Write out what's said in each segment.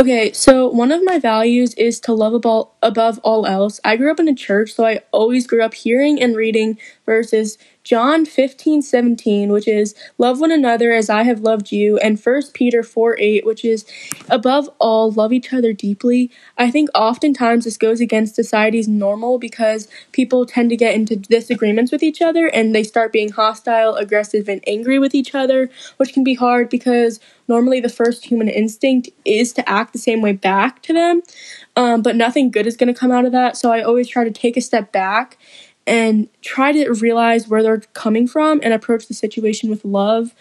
Okay, so one of my values is to love above, above all else. I grew up in a church, so I always grew up hearing and reading verses John 15, 17, which is love one another as I have loved you, and 1 Peter 4, 8, which is above all, love each other deeply. I think oftentimes this goes against society's normal because people tend to get into disagreements with each other and they start being hostile, aggressive, and angry with each other, which can be hard because normally the first human instinct is to act the same way back to them. Um, but nothing good is going to come out of that. So I always try to take a step back and try to realize where they're coming from and approach the situation with love.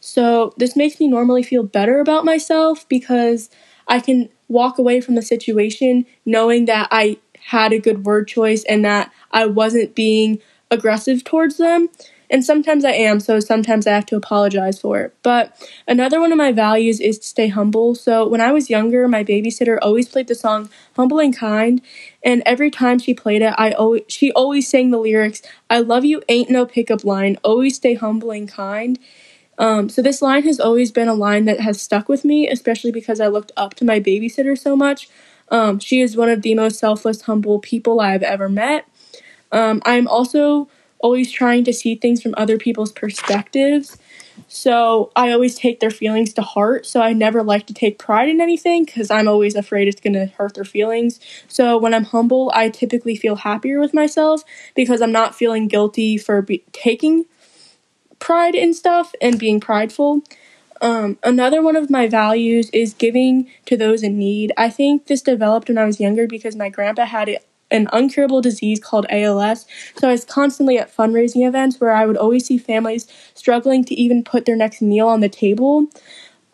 So, this makes me normally feel better about myself because I can walk away from the situation knowing that I had a good word choice and that I wasn't being aggressive towards them. And sometimes I am, so sometimes I have to apologize for it. But another one of my values is to stay humble. So when I was younger, my babysitter always played the song Humble and Kind, and every time she played it, I always she always sang the lyrics, I love you ain't no pickup line, always stay humble and kind. Um, so this line has always been a line that has stuck with me, especially because I looked up to my babysitter so much. Um, she is one of the most selfless, humble people I've ever met. Um, I'm also always trying to see things from other people's perspectives. So I always take their feelings to heart. So I never like to take pride in anything because I'm always afraid it's going to hurt their feelings. So when I'm humble, I typically feel happier with myself because I'm not feeling guilty for be- taking pride in stuff and being prideful. Um, another one of my values is giving to those in need. I think this developed when I was younger because my grandpa had it an uncurable disease called ALS. So I was constantly at fundraising events where I would always see families struggling to even put their next meal on the table.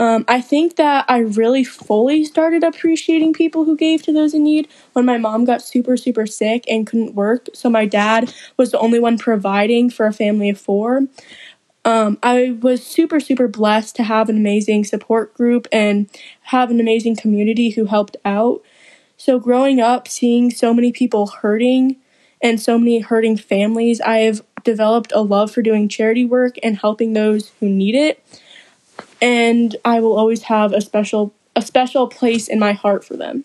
Um, I think that I really fully started appreciating people who gave to those in need when my mom got super, super sick and couldn't work. So my dad was the only one providing for a family of four. Um, I was super, super blessed to have an amazing support group and have an amazing community who helped out. So, growing up, seeing so many people hurting and so many hurting families, I have developed a love for doing charity work and helping those who need it. And I will always have a special a special place in my heart for them.